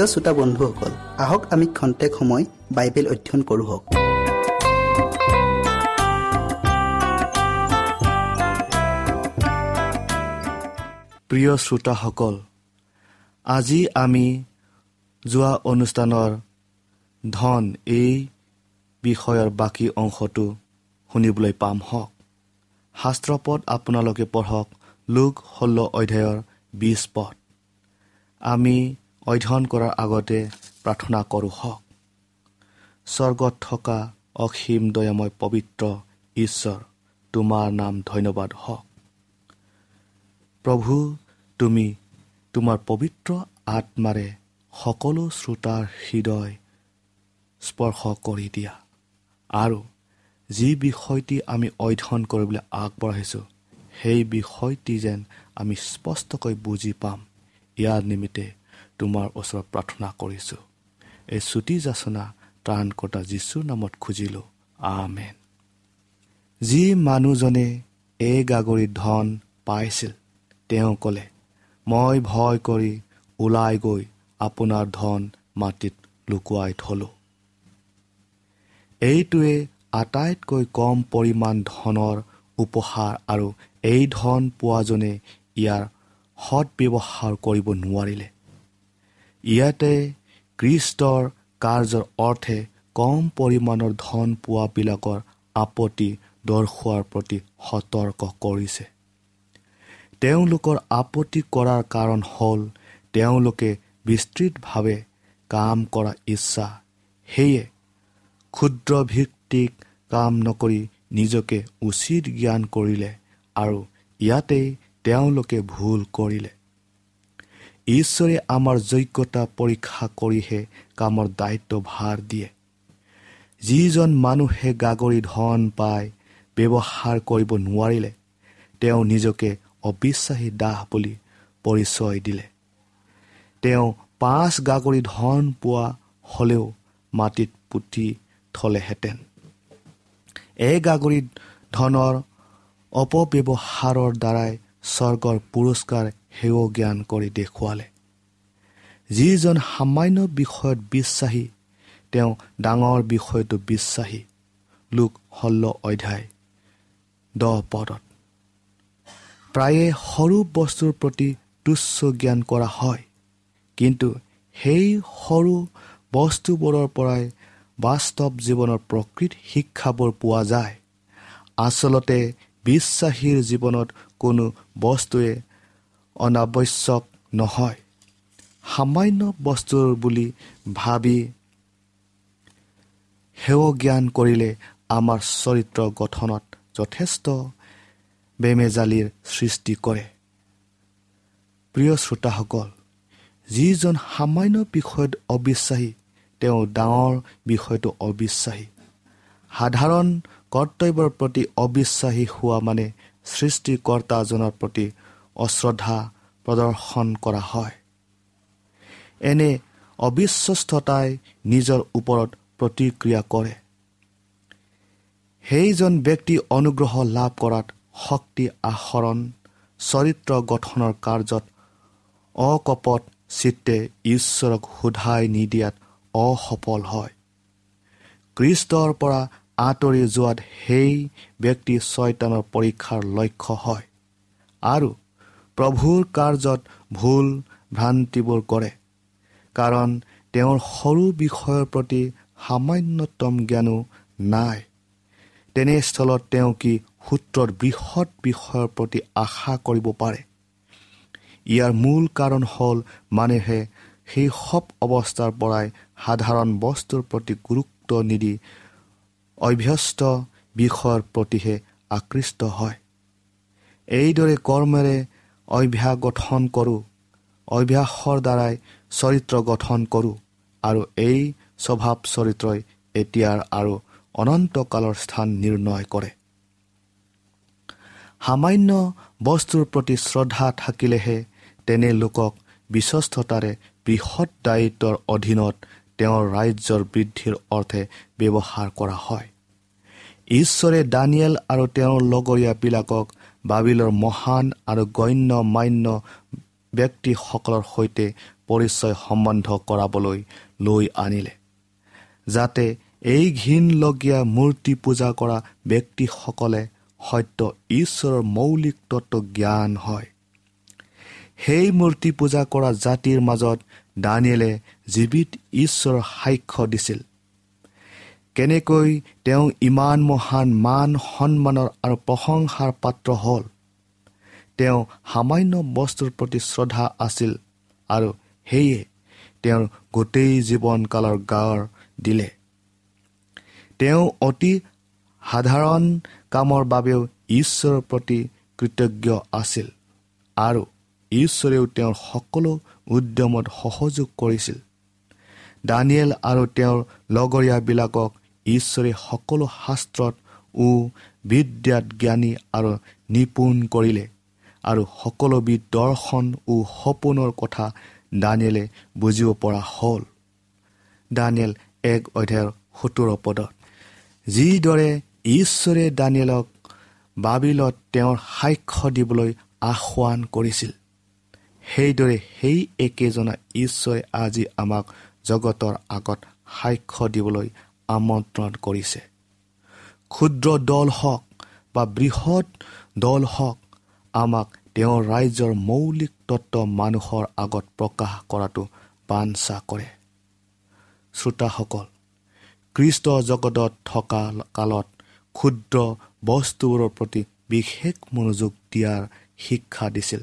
প্ৰিয় শ্ৰোতা বন্ধুসকল আহক আমি খন্তেক সময় বাইবেল অধ্যয়ন কৰোঁ প্ৰিয় শ্ৰোতাসকল আজি আমি যোৱা অনুষ্ঠানৰ ধন এই বিষয়ৰ বাকী অংশটো শুনিবলৈ পাম হওক। শাস্ত্ৰপদ আপোনালোকে পঢ়ক লোক ষোল্ল অধ্যায়ৰ বিছ পদ। আমি অধ্যয়ন কৰাৰ আগতে প্ৰাৰ্থনা কৰোঁ হওক। স্বৰ্গত থকা অসীম দয়াময় পবিত্ৰ ঈশ্বৰ তোমাৰ নাম ধন্যবাদ হওক। প্ৰভু তুমি তোমাৰ পবিত্ৰ আত্মাৰে সকলো শ্ৰোতাৰ হৃদয় স্পৰ্শ কৰি দিয়া। আৰু যি বিষয়টি আমি অধ্যয়ন কৰিবলৈ আগবঢ়াইছোঁ সেই বিষয়টি যেন আমি স্পষ্টকৈ বুজি পাম ইয়াৰ নিমিত্তে তোমাৰ ওচৰত প্ৰাৰ্থনা কৰিছোঁ। এই চুটি যাচনা ত্ৰাণকৰ্তা যীশুৰ নামত খুজিলোঁ। আমেন। যি মানুহজনে এই গাগৰিত ধন পাইছিল তেওঁ ক'লে মই ভয় কৰি ওলাই গৈ আপোনাৰ ধন মাটিত লুকুৱাই থলোঁ। এইটোৱে আটাইতকৈ কম পৰিমাণ ধনৰ উপহাৰ আৰু এই ধন পোৱাজনে ইয়াৰ সৎ ব্যৱহাৰ কৰিব নোৱাৰিলে। ইয়াতে কৃষ্টৰ কাৰ্যৰ অৰ্থে কম পৰিমাণৰ ধন পোৱাবিলাকৰ আপত্তি দৰ্শোৱাৰ প্ৰতি সতৰ্ক কৰিছে। তেওঁলোকৰ আপত্তি কৰাৰ কাৰণ হ'ল তেওঁলোকে বিস্তৃতভাৱে কাম কৰা ইচ্ছা। সেয়ে ক্ষুদ্ৰভিত্তিক কাম নকৰি নিজকে উচিত জ্ঞান কৰিলে আৰু ইয়াতেই তেওঁলোকে ভুল কৰিলে। ঈশ্বৰে আমাৰ যোগ্যতা পৰীক্ষা কৰিহে কামৰ দায়িত্ব ভাৰ দিয়ে। যিজন মানুহে গাগৰি ধন পাই ব্যৱহাৰ কৰিব নোৱাৰিলে তেওঁ নিজকে অবিশ্বাসী দাহ বুলি পৰিচয় দিলে। তেওঁ পাঁচ গাগৰি ধন পোৱা হ'লেও মাটিত পুতি থলেহেঁতেন। এই গাগৰি ধনৰ অপব্যৱহাৰৰ দ্বাৰাই স্বৰ্গৰ পুৰস্কাৰ সেৱ জ্ঞান কৰি দেখুৱালে। যিজন সামান্য বিষয়ত বিশ্বাসী তেওঁ ডাঙৰ বিষয়টো বিশ্বাসী। লোক ষোল্ল অধ্যায় দহ পদত। প্ৰায়ে সৰু বস্তুৰ প্ৰতি তুচ্ছ জ্ঞান কৰা হয় কিন্তু সেই সৰু বস্তুবোৰৰ পৰাই বাস্তৱ জীৱনৰ প্ৰকৃত শিক্ষাবোৰ পোৱা যায়। আচলতে বিশ্বাসীৰ জীৱনত কোনো বস্তুৱে অনাৱশ্যক নহয়। সামান্য বস্তুৰ বুলি ভাবি সেৱ জ্ঞান কৰিলে আমাৰ চৰিত্ৰ গঠনত যথেষ্ট বেমেজালিৰ সৃষ্টি কৰে। প্ৰিয় শ্ৰোতাসকল যিজন সামান্য বিষয়ত অবিশ্বাসী তেওঁ ডাঙৰ বিষয়টো অবিশ্বাসী। সাধাৰণ কৰ্তব্যৰ প্ৰতি অবিশ্বাসী হোৱা মানে সৃষ্টিকৰ্তাজনৰ প্ৰতি অশ্ৰদ্ধা প্ৰদৰ্শন কৰা হয়। এনে অবিশ্বস্ততাই নিজৰ ওপৰত প্ৰতিক্ৰিয়া কৰে। সেইজন ব্যক্তি অনুগ্ৰহ লাভ কৰাত শক্তি আহৰণ চৰিত্ৰ গঠনৰ কাৰ্যত অকপট চিত্তে ঈশ্বৰক সোধাই নিদিয়াত অসফল হয়। কৃষ্টৰ পৰা আঁতৰি যোৱাত সেই ব্যক্তি ছয়তানৰ পৰীক্ষাৰ লক্ষ্য হয়। আৰু প্ৰভুৰ কাৰ্যত ভুল ভ্ৰান্তিবোৰ কৰে কাৰণ তেওঁৰ সৰু বিষয়ৰ প্ৰতি সামান্যতম জ্ঞানো নাই। তেনেস্থলত তেওঁ কি সূত্ৰত বৃহৎ বিষয়ৰ প্ৰতি আশা কৰিব পাৰে? ইয়াৰ মূল কাৰণ হ'ল মানুহে সেই সব অৱস্থাৰ পৰাই সাধাৰণ বস্তুৰ প্ৰতি গুৰুত্ব নিদি অভ্যস্ত বিষয়ৰ প্ৰতিহে আকৃষ্ট হয়। এইদৰে কৰ্মেৰে অভ্যাস গঠন কৰোঁ। অভ্যাসৰ দ্বাৰাই চৰিত্ৰ গঠন কৰোঁ। আৰু এই স্বভাৱ চৰিত্ৰই এতিয়াৰ আৰু অনন্তকালৰ স্থান নিৰ্ণয় কৰে। সামান্য বস্তুৰ প্ৰতি শ্ৰদ্ধা থাকিলেহে তেনে লোকক বিশ্বস্ততাৰে বৃহৎ দায়িত্বৰ অধীনত তেওঁৰ ৰাজ্যৰ বৃদ্ধিৰ অৰ্থে ব্যৱহাৰ কৰা হয়। ঈশ্বৰে দানিয়েল আৰু তেওঁৰ লগৰীয়াবিলাকক বাবিলৰ মহান আৰু গণ্য মান্য ব্যক্তিসকলৰ সৈতে পৰিচয় সম্বন্ধ কৰাবলৈ লৈ আনিলে। যাতে এই ঘীনলগীয়া মূৰ্তি পূজা কৰা ব্যক্তিসকলে সত্য ঈশ্বৰৰ মৌলিক তত্ত্ব জ্ঞান হয়। সেই মূৰ্তি পূজা কৰা জাতিৰ মাজত দানিয়েলে জীৱিত ঈশ্বৰৰ সাক্ষ্য দিছিল। কেনেকৈ তেওঁ ইমান মহান মান সন্মানৰ আৰু প্ৰশংসাৰ পাত্ৰ হ'ল? তেওঁ সামান্য বস্তুৰ প্ৰতি শ্ৰদ্ধা আছিল আৰু সেয়ে তেওঁৰ গোটেই জীৱনকালৰ গাঁৱৰ দিলে। তেওঁ অতি সাধাৰণ কামৰ বাবেও ঈশ্বৰৰ প্ৰতি কৃতজ্ঞ আছিল আৰু ঈশ্বৰেও তেওঁৰ সকলো উদ্যমত সহযোগ কৰিছিল। দানিয়েল আৰু তেওঁৰ লগৰীয়াবিলাকক ঈশ্বৰে সকলো শাস্ত্ৰত ও বিদ্যাত জ্ঞানী আৰু নিপুণ কৰিলে আৰু সকলোবিধ দৰ্শন ও সপোনৰ কথা দানিয়েলে বুজিব পৰা হ'ল। দানিয়েল এক অধ্যায়ৰ সোতৰ পদত যিদৰে ঈশ্বৰে দানিয়েলক বাবিলত তেওঁৰ সাক্ষ্য দিবলৈ আহ্বান কৰিছিল সেইদৰে সেই একেজনা ঈশ্বৰে আজি আমাক জগতৰ আগত সাক্ষ্য দিবলৈ আমন্ত্ৰণ কৰিছে। ক্ষুদ্ৰ দল হওক বা বৃহৎ দল হওক আমাক তেওঁৰ ৰাজ্যৰ মৌলিক তত্ত্ব মানুহৰ আগত প্ৰকাশ কৰাটো বাঞ্ছা কৰে। শ্ৰোতাসকল কৃষ্ট জগতত থকা কালত ক্ষুদ্ৰ বস্তুবোৰৰ প্ৰতি বিশেষ মনোযোগ দিয়াৰ শিক্ষা দিছিল।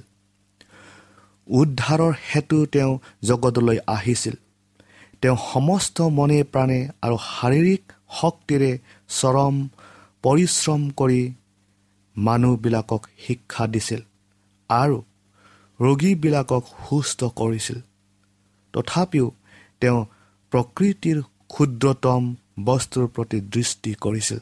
উদ্ধাৰৰ হেতু তেওঁ জগতলৈ আহিছিল। তেওঁ সমস্ত মনে প্ৰাণে আৰু শাৰীৰিক শক্তিৰে চৰম পৰিশ্ৰম কৰি মানুহবিলাকক শিক্ষা দিছিল আৰু ৰোগীবিলাকক সুস্থ কৰিছিল। তথাপিও তেওঁ প্ৰকৃতিৰ ক্ষুদ্ৰতম বস্তুৰ প্ৰতি দৃষ্টি কৰিছিল।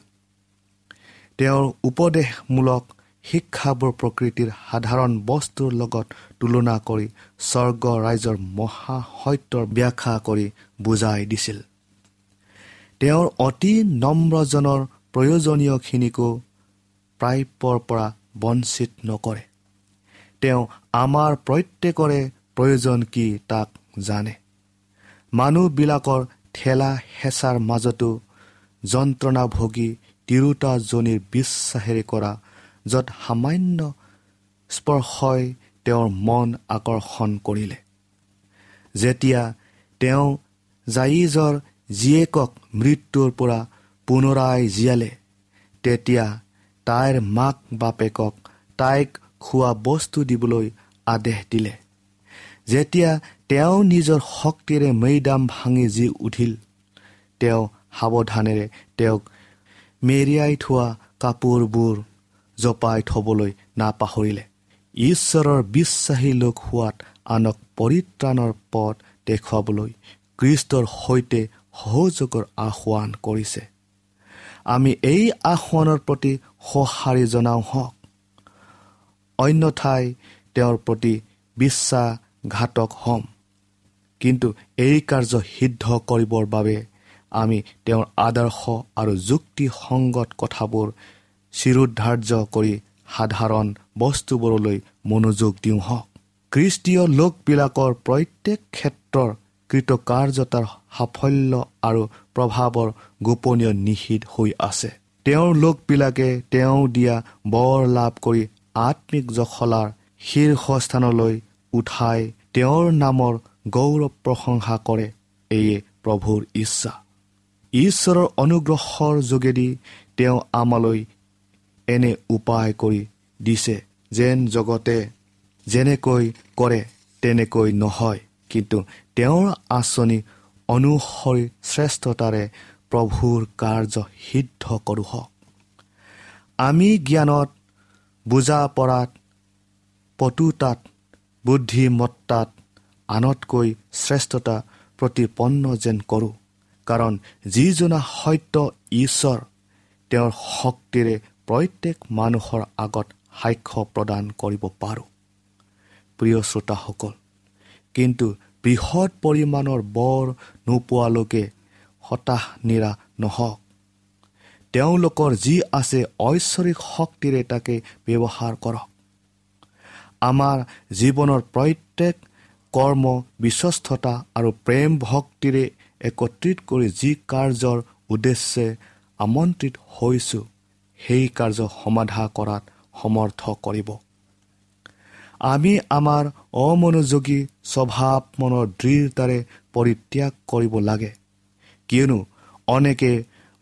তেওঁৰ উপদেশমূলক শিক্ষাবোৰ প্ৰকৃতিৰ সাধাৰণ বস্তুৰ লগত তুলনা কৰি স্বৰ্গ ৰাইজৰ মহাসত্যৰ ব্যাখ্যা কৰি বুজাই দিছিল। তেওঁৰ অতি নম্ৰজনৰ প্ৰয়োজনীয়খিনিকো প্ৰাপ্যৰ পৰা বঞ্চিত নকৰে। তেওঁ আমাৰ প্ৰত্যেকৰে প্ৰয়োজন কি তাক জানে। মানুহবিলাকৰ ঠেলা হেঁচাৰ মাজতো যন্ত্ৰণা ভোগী তিৰোতাজনীৰ বিশ্বাসেৰে কৰা য'ত সামান্য স্পৰ্শই তেওঁৰ মন আকৰ্ষণ কৰিলে। যেতিয়া তেওঁ জাইজৰ জীয়েকক মৃত্যুৰ পৰা পুনৰাই জীয়ালে তেতিয়া তাইৰ মাক বাপেকক তাইক খোৱা বস্তু দিবলৈ আদেশ দিলে। যেতিয়া তেওঁ নিজৰ শক্তিৰে মৈদাম ভাঙি যি উঠিল তেওঁ সাৱধানেৰে তেওঁক মেৰিয়াই থোৱা কাপোৰবোৰ জপাই থবলৈ নাপাহৰিলে। ঈশ্বৰৰ বিশ্বাসী লোক হোৱাত আনক পৰিত্ৰাণৰ পথ দেখুৱাবলৈ কৃষ্টৰ সৈতে সহযোগৰ আহ্বান কৰিছে। আমি এই আহ্বানৰ প্ৰতি সঁহাৰি জনাওঁ হওক। অন্যথাই তেওঁৰ প্ৰতি বিশ্বাসঘাতক হ'ম। কিন্তু এই কাৰ্য সিদ্ধ কৰিবৰ বাবে আমি তেওঁৰ আদৰ্শ আৰু যুক্তিসংগত কথাবোৰ চিৰোদ্ধাৰ্য কৰি সাধাৰণ বস্তুবোৰলৈ মনোযোগ দিওঁ হওক। খ্ৰীষ্টীয় লোকবিলাকৰ প্ৰত্যেক ক্ষেত্ৰৰ কৃতকাৰ্যতাৰ সাফল্য আৰু প্ৰভাৱৰ গোপনীয় নিষিদ্ধ হৈ আছে। তেওঁৰ লোকবিলাকে তেওঁ দিয়া বৰ লাভ কৰি আত্মিক জখলাৰ শীৰ্ষস্থানলৈ উঠাই তেওঁৰ নামৰ গৌৰৱ প্ৰশংসা কৰে এয়ে প্ৰভুৰ ইচ্ছা। ঈশ্বৰৰ অনুগ্ৰহৰ যোগেদি তেওঁ আমালৈ এনে উপায় কৰি দিছে যেন জগতে যেনেকৈ কৰে তেনেকৈ নহয়। কিন্তু তেওঁৰ আঁচনি অনুসৰি শ্ৰেষ্ঠতাৰে প্ৰভুৰ কাৰ্য সিদ্ধ কৰোঁ হওক আমি জ্ঞানত বুজা পৰাত পটুতাত বুদ্ধিমত্তাত আনতকৈ শ্ৰেষ্ঠতা প্ৰতিপন্ন যেন কৰোঁ। কাৰণ যিজনা সত্য ঈশ্বৰ তেওঁৰ শক্তিৰে প্ৰত্যেক মানুহৰ আগত সাক্ষ্য প্ৰদান কৰিব পাৰোঁ। প্ৰিয় শ্ৰোতাসকল কিন্তু বৃহৎ পৰিমাণৰ বৰ নোপোৱালৈকে হতাশ নিৰা নহওক। তেওঁলোকৰ যি আছে ঐশ্বৰিক শক্তিৰে তাকে ব্যৱহাৰ কৰক। আমাৰ জীৱনৰ প্ৰত্যেক কৰ্ম বিশ্বস্ততা আৰু প্ৰেম ভক্তিৰে একত্ৰিত কৰি যি কাৰ্যৰ উদ্দেশ্যে আমন্ত্ৰিত হৈছোঁ সেই কাৰ্য সমাধা কৰাত সমৰ্থ কৰিব। আমি আমাৰ অমনোযোগী স্বভাৱ মনৰ দৃঢ়তাৰে পৰিত্যাগ কৰিব লাগে কিয়নো অনেকে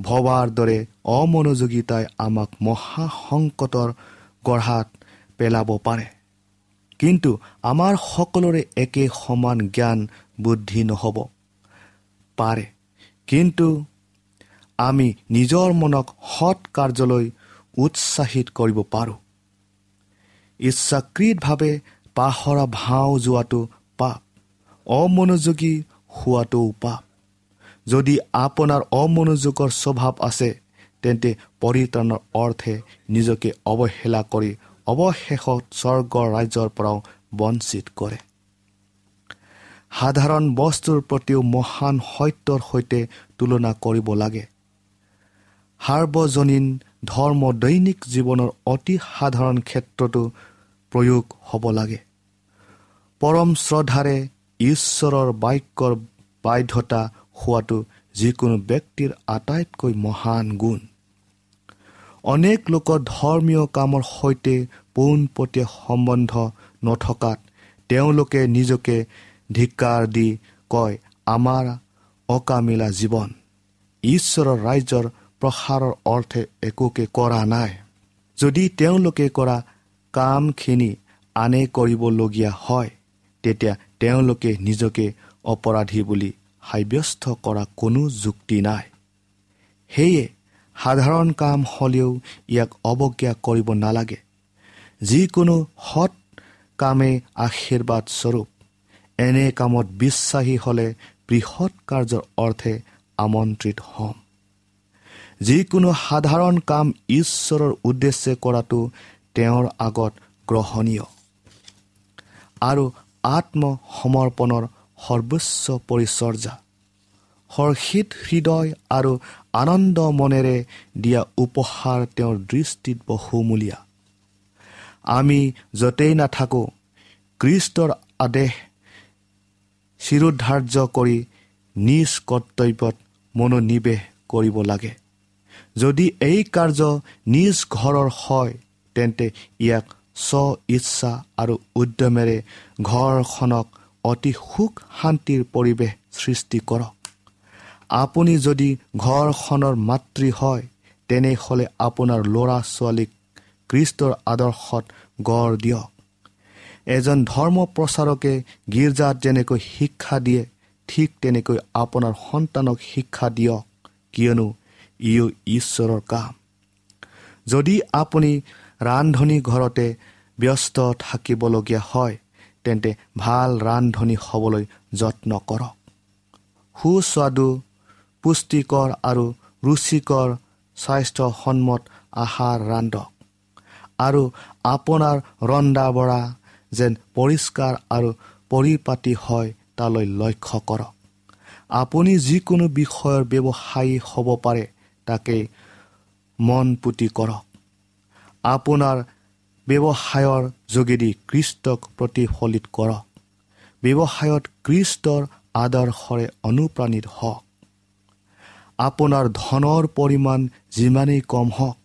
ভবাৰ দৰে অমনোযোগিতাই আমাক মহাসংকটৰ গঢ়াত পেলাব পাৰে। কিন্তু আমাৰ সকলোৰে একে সমান জ্ঞান বুদ্ধি নহ'ব পাৰে। কিন্তু আমি নিজৰ মনক সৎ কাৰ্যলৈ উৎসাহিত কৰিব পাৰোঁ। ইচ্ছাকৃতভাৱে পাহৰা ভাও যোৱাটো পাপ অমনোযোগী হোৱাটোও পাপ। যদি আপোনাৰ অমনোযোগৰ স্বভাৱ আছে তেন্তে পৰিত্ৰাণৰ অৰ্থে নিজকে অৱহেলা কৰি অৱশেষত স্বৰ্গৰ ৰাজ্যৰ পৰাও বঞ্চিত কৰে। সাধাৰণ বস্তুৰ প্ৰতিও মহান সত্যৰ সৈতে তুলনা কৰিব লাগে। সাৰ্বজনীন ধৰ্ম দৈনিক জীৱনৰ অতি সাধাৰণ ক্ষেত্ৰতো প্ৰয়োগ হ'ব লাগে। পৰম শ্ৰদ্ধাৰে ঈশ্বৰৰ বাক্যৰ বাধ্যতা হোৱাটো যিকোনো ব্যক্তিৰ আটাইতকৈ মহান গুণ। অনেক লোকৰ ধৰ্মীয় কামৰ সৈতে পোনপটীয়া সম্বন্ধ নথকাত তেওঁলোকে নিজকে ধিক্কাৰ দি কয় আমাৰ অকামিলা জীৱন। ঈশ্বৰৰ ৰাজ্যৰ প্ৰসাৰৰ অৰ্থে একোকে কৰা নাই। যদি তেওঁলোকে কৰা কামখিনি আনে কৰিবলগীয়া হয় তেতিয়া তেওঁলোকে নিজকে অপৰাধী বুলি সাব্যস্ত কৰা কোনো যুক্তি নাই। সেয়ে সাধাৰণ কাম হ'লেও ইয়াক অৱজ্ঞা কৰিব নালাগে। যিকোনো সৎ কামেই আশীৰ্বাদ স্বৰূপ। এনে কামত বিশ্বাসী হ'লে বৃহৎ কাৰ্যৰ অৰ্থে আমন্ত্ৰিত হ'ম। যিকোনো সাধাৰণ কাম ঈশ্বৰৰ উদ্দেশ্যে কৰাটো তেওঁৰ আগত গ্ৰহণীয়। আৰু আত্মসমৰ্পণৰ সৰ্বোচ্চ পৰিচৰ্যা। হৰ্ষিত হৃদয় আৰু আনন্দ মনেৰে দিয়া উপহাৰ তেওঁৰ দৃষ্টিত বহুমূলীয়া। আমি য'তেই নাথাকোঁ কৃষ্টৰ আদেশ চিৰোধাৰ্য কৰি নিজ কৰ্তব্যত মনোনিৱেশ কৰিব লাগে। যদি এই কাৰ্য নিজ ঘৰৰ হয় তেন্তে ইয়াক স্ব ইচ্ছা আৰু উদ্যমেৰে ঘৰখনক অতি সুখ শান্তিৰ পৰিৱেশ সৃষ্টি কৰক। আপুনি যদি ঘৰখনৰ মাতৃ হয় তেনেহ'লে আপোনাৰ ল'ৰা ছোৱালীক কৃষ্টৰ আদৰ্শত গঢ় দিয়ক। এজন ধৰ্ম প্ৰচাৰকে গীৰ্জাত যেনেকৈ শিক্ষা দিয়ে ঠিক তেনেকৈ আপোনাৰ সন্তানক শিক্ষা দিয়ক কিয়নো ইও ঈশ্বৰৰ কাম। যদি আপুনি ৰান্ধনী ঘৰতে ব্যস্ত থাকিবলগীয়া হয় তেন্তে ভাল ৰান্ধনী হ'বলৈ যত্ন কৰক। সুস্বাদু পুষ্টিকৰ আৰু ৰুচিকৰ স্বাস্থ্যসন্মত আহাৰ ৰান্ধক। আৰু আপোনাৰ ৰন্ধা বঢ়া যেন পৰিষ্কাৰ আৰু পৰিপাতি হয় তালৈ লক্ষ্য কৰক। আপুনি যিকোনো বিষয়ৰ ব্যৱসায়ী হ'ব পাৰে তাকেই মন পুতি কৰক। আপোনাৰ ব্যৱসায়ৰ যোগেদি কৃষ্টক প্ৰতিফলিত কৰক। ব্যৱসায়ত কৃষ্টৰ আদৰ্শৰে অনুপ্ৰাণিত হওক। আপোনাৰ ধনৰ পৰিমাণ যিমানেই কম হওক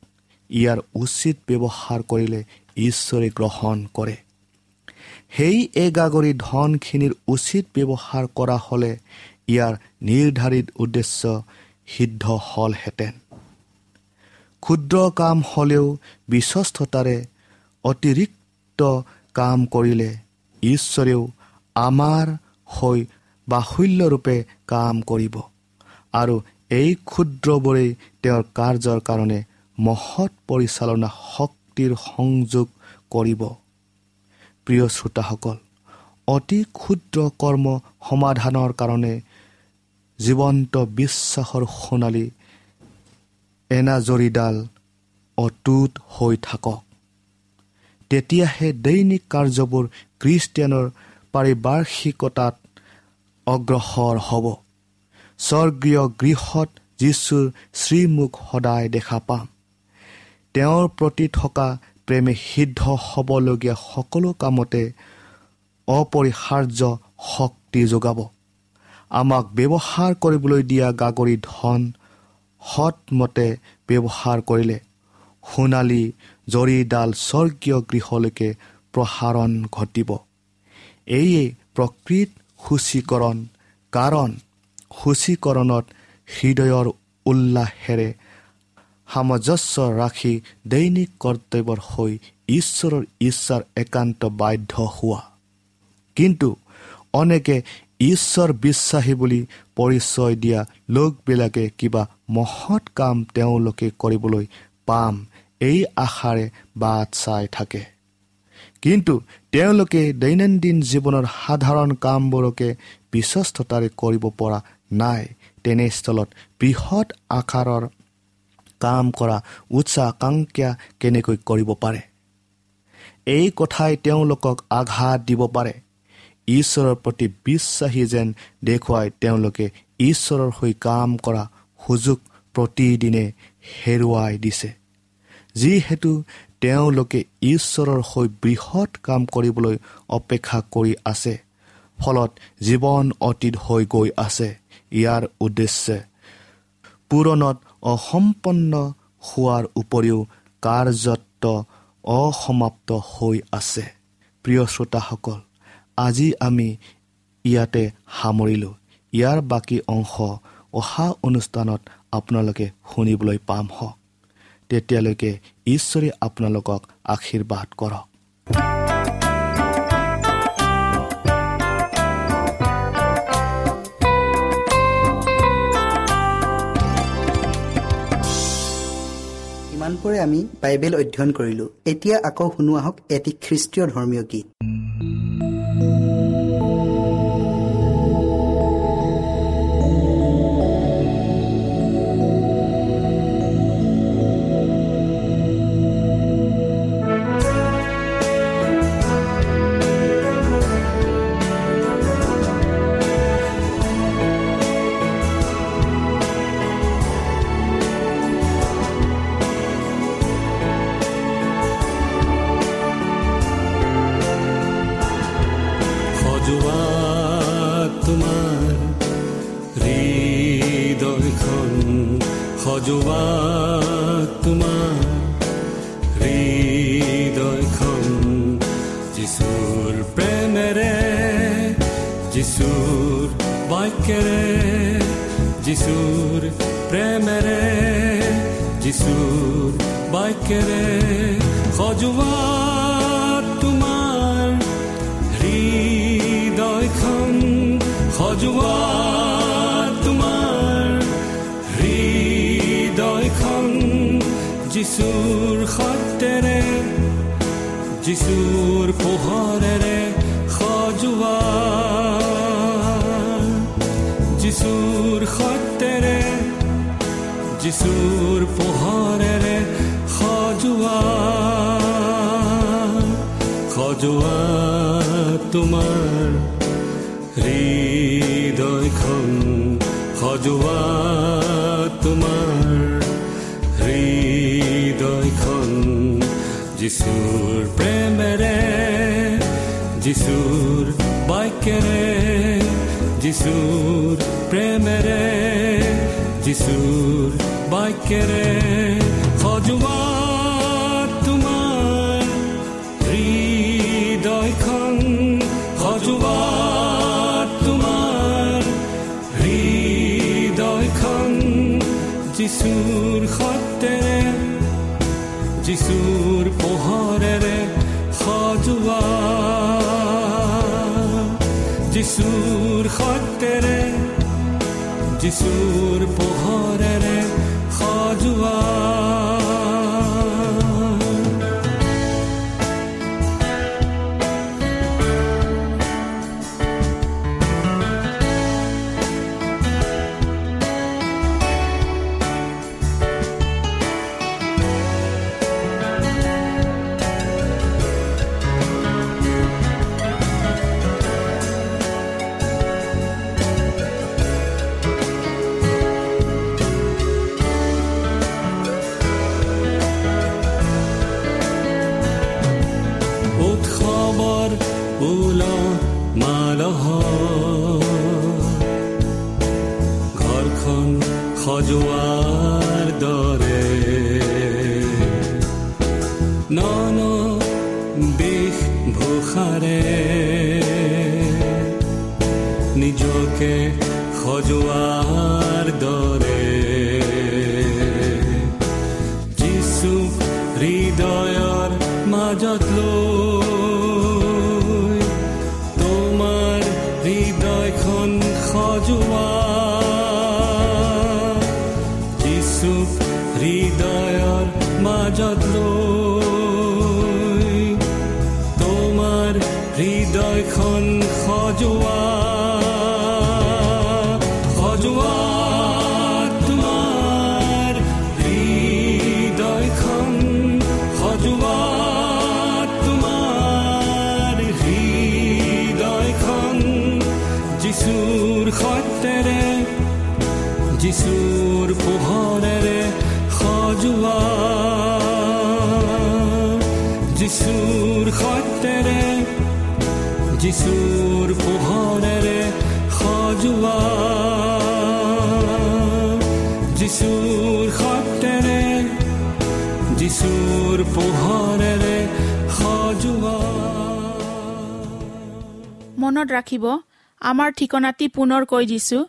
ইয়াৰ উচিত ব্যৱহাৰ কৰিলে ঈশ্বৰে গ্ৰহণ কৰে। সেই এগাগৰি ধনখিনিৰ উচিত ব্যৱহাৰ কৰা হ'লে ইয়াৰ নিৰ্ধাৰিত উদ্দেশ্য সিদ্ধ হ'লহেঁতেন। ক্ষুদ্ৰ কাম হ'লেও বিশ্বস্ততাৰে অতিৰিক্ত কাম কৰিলে ঈশ্বৰেও আমাৰ হৈ বাহুল্যৰূপে কাম কৰিব আৰু এই ক্ষুদ্ৰবোৰেই তেওঁৰ কাৰ্যৰ কাৰণে মহৎ পৰিচালনা শক্তিৰ সংযোগ কৰিব। প্ৰিয় শ্ৰোতাসকল অতি ক্ষুদ্ৰ কৰ্ম সমাধানৰ কাৰণে জীৱন্ত বিশ্বাসৰ সোণালী এনাজৰীডাল অটুট হৈ থাকক। তেতিয়াহে দৈনিক কাৰ্যবোৰ খ্ৰীষ্টিয়ানৰ পাৰিপাৰ্শ্বিকতাত অগ্ৰসৰ হ'ব। স্বৰ্গীয় গৃহত যীশুৰ শ্ৰীমুখ সদায় দেখা পাম। তেওঁৰ প্ৰতি থকা প্ৰেমে সিদ্ধ হ'বলগীয়া সকলো কামতে অপৰিহাৰ্য শক্তি যোগাব। আমাক ব্যৱহাৰ কৰিবলৈ দিয়া গাগৰি ধন সৎমতে ব্যৱহাৰ কৰিলে। সোণালী জৰীডাল স্বৰ্গীয় গৃহলৈকে প্ৰসাৰণ ঘটিব। এইয়ে প্ৰকৃত সূচীকৰণ কাৰণ সূচীকৰণত হৃদয়ৰ উল্লাসেৰে সামঞ্জস্য ৰাখি দৈনিক কৰ্তব্যৰ হৈ ঈশ্বৰৰ ইচ্ছাৰ একান্ত বাধ্য হোৱা। কিন্তু অনেকে ঈশ্বৰ বিশ্বাসী বুলি পৰিচয় দিয়া লোকবিলাকে কিবা মহৎ কাম তেওঁলোকে কৰিবলৈ পাম এই আশাৰে বাট চাই থাকে। কিন্তু তেওঁলোকে দৈনন্দিন জীৱনৰ সাধাৰণ কামবোৰকে বিশ্বস্ততাৰে কৰিব পৰা নাই। তেনেস্থলত বৃহৎ আকাৰৰ কাম কৰা উৎসাহাকাংক্ষা কেনেকৈ কৰিব পাৰে? এই কথাই তেওঁলোকক আঘাত দিব পাৰে। ঈশ্বৰৰ প্ৰতি বিশ্বাসী যেন দেখুৱাই তেওঁলোকে ঈশ্বৰৰ হৈ কাম কৰা সুযোগ প্ৰতিদিনে হেৰুৱাই দিছে। যিহেতু তেওঁলোকে ঈশ্বৰৰ হৈ বৃহৎ কাম কৰিবলৈ অপেক্ষা কৰি আছে ফলত জীৱন অতীত হৈ গৈ আছে। ইয়াৰ উদ্দেশ্যে পূৰণত অসম্পন্ন হোৱাৰ উপৰিও কাৰ্যত অসমাপ্ত হৈ আছে। প্ৰিয় শ্ৰোতাসকল আজি আমি ইয়াতে সামৰিলোঁ। ইয়াৰ বাকী অংশ অহা অনুষ্ঠানত আপোনালোকে শুনিবলৈ পাম হওক তেতিয়ালৈকে ঈশ্বৰে আপোনালোকক আশীৰ্বাদ কৰক। ইমানপুৰে আমি বাইবেল অধ্যয়ন কৰিলো। এতিয়া আকৌ শুনো আহক এটি খ্ৰীষ্টীয় ধৰ্মীয় গীত। হৃদয়খন সজোৱা তোমাৰ হৃদয়খন যিচুৰ প্ৰেমেৰে যিচুৰ বাক্যেৰে যিচুৰ প্ৰেমেৰে যিচুৰ বাক্যেৰে সজোৱা যিচুৰ সত্যেৰে যিচুৰ পোহৰেৰে সজোৱা যিচুৰ সত্যেৰে যিচুৰ পোহৰেৰে সজোৱা সজোৱা তোমাৰ হৃদয়খন সজোৱা তোমাৰ হৃদয়খন যিচুৰ প্ৰেমেৰে যিচুৰ বাক্যেৰে যিচুৰ প্ৰেমেৰে যিচুৰ বাক্যেৰে সজোৱা তোমাৰ হৃদয়খন সজোৱা তোমাৰ হৃদয়খন যিচুৰ যিচুৰ পোহৰেৰে সজোৱা। যিচুৰ সত্যেৰে যিচুৰ পোহৰেৰে সজোৱা। সজোৱাৰ দৰে যিচু হৃদয়ৰ মাজত লৈ মনত ৰাখিব আমাৰ ঠিকনাটি পুনৰ কৈ দিছো।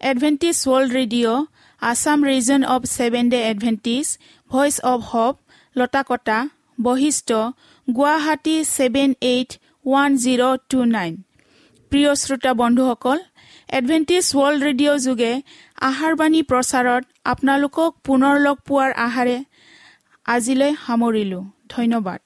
Adventist World Radio' Assam region of Seven Day Adventist Voice of Hope Latakata Basistha Guwahati seven eight one zero' two nine প্ৰিয় শ্ৰোতা বন্ধুসকল এডভেণ্টিজ ৱৰ্ল্ড ৰেডিঅ' যোগে আহাৰবাণী প্ৰচাৰত আপোনালোকক পুনৰ লগ পোৱাৰ আহাৰে আজিলৈ সামৰিলোঁ। ধন্যবাদ।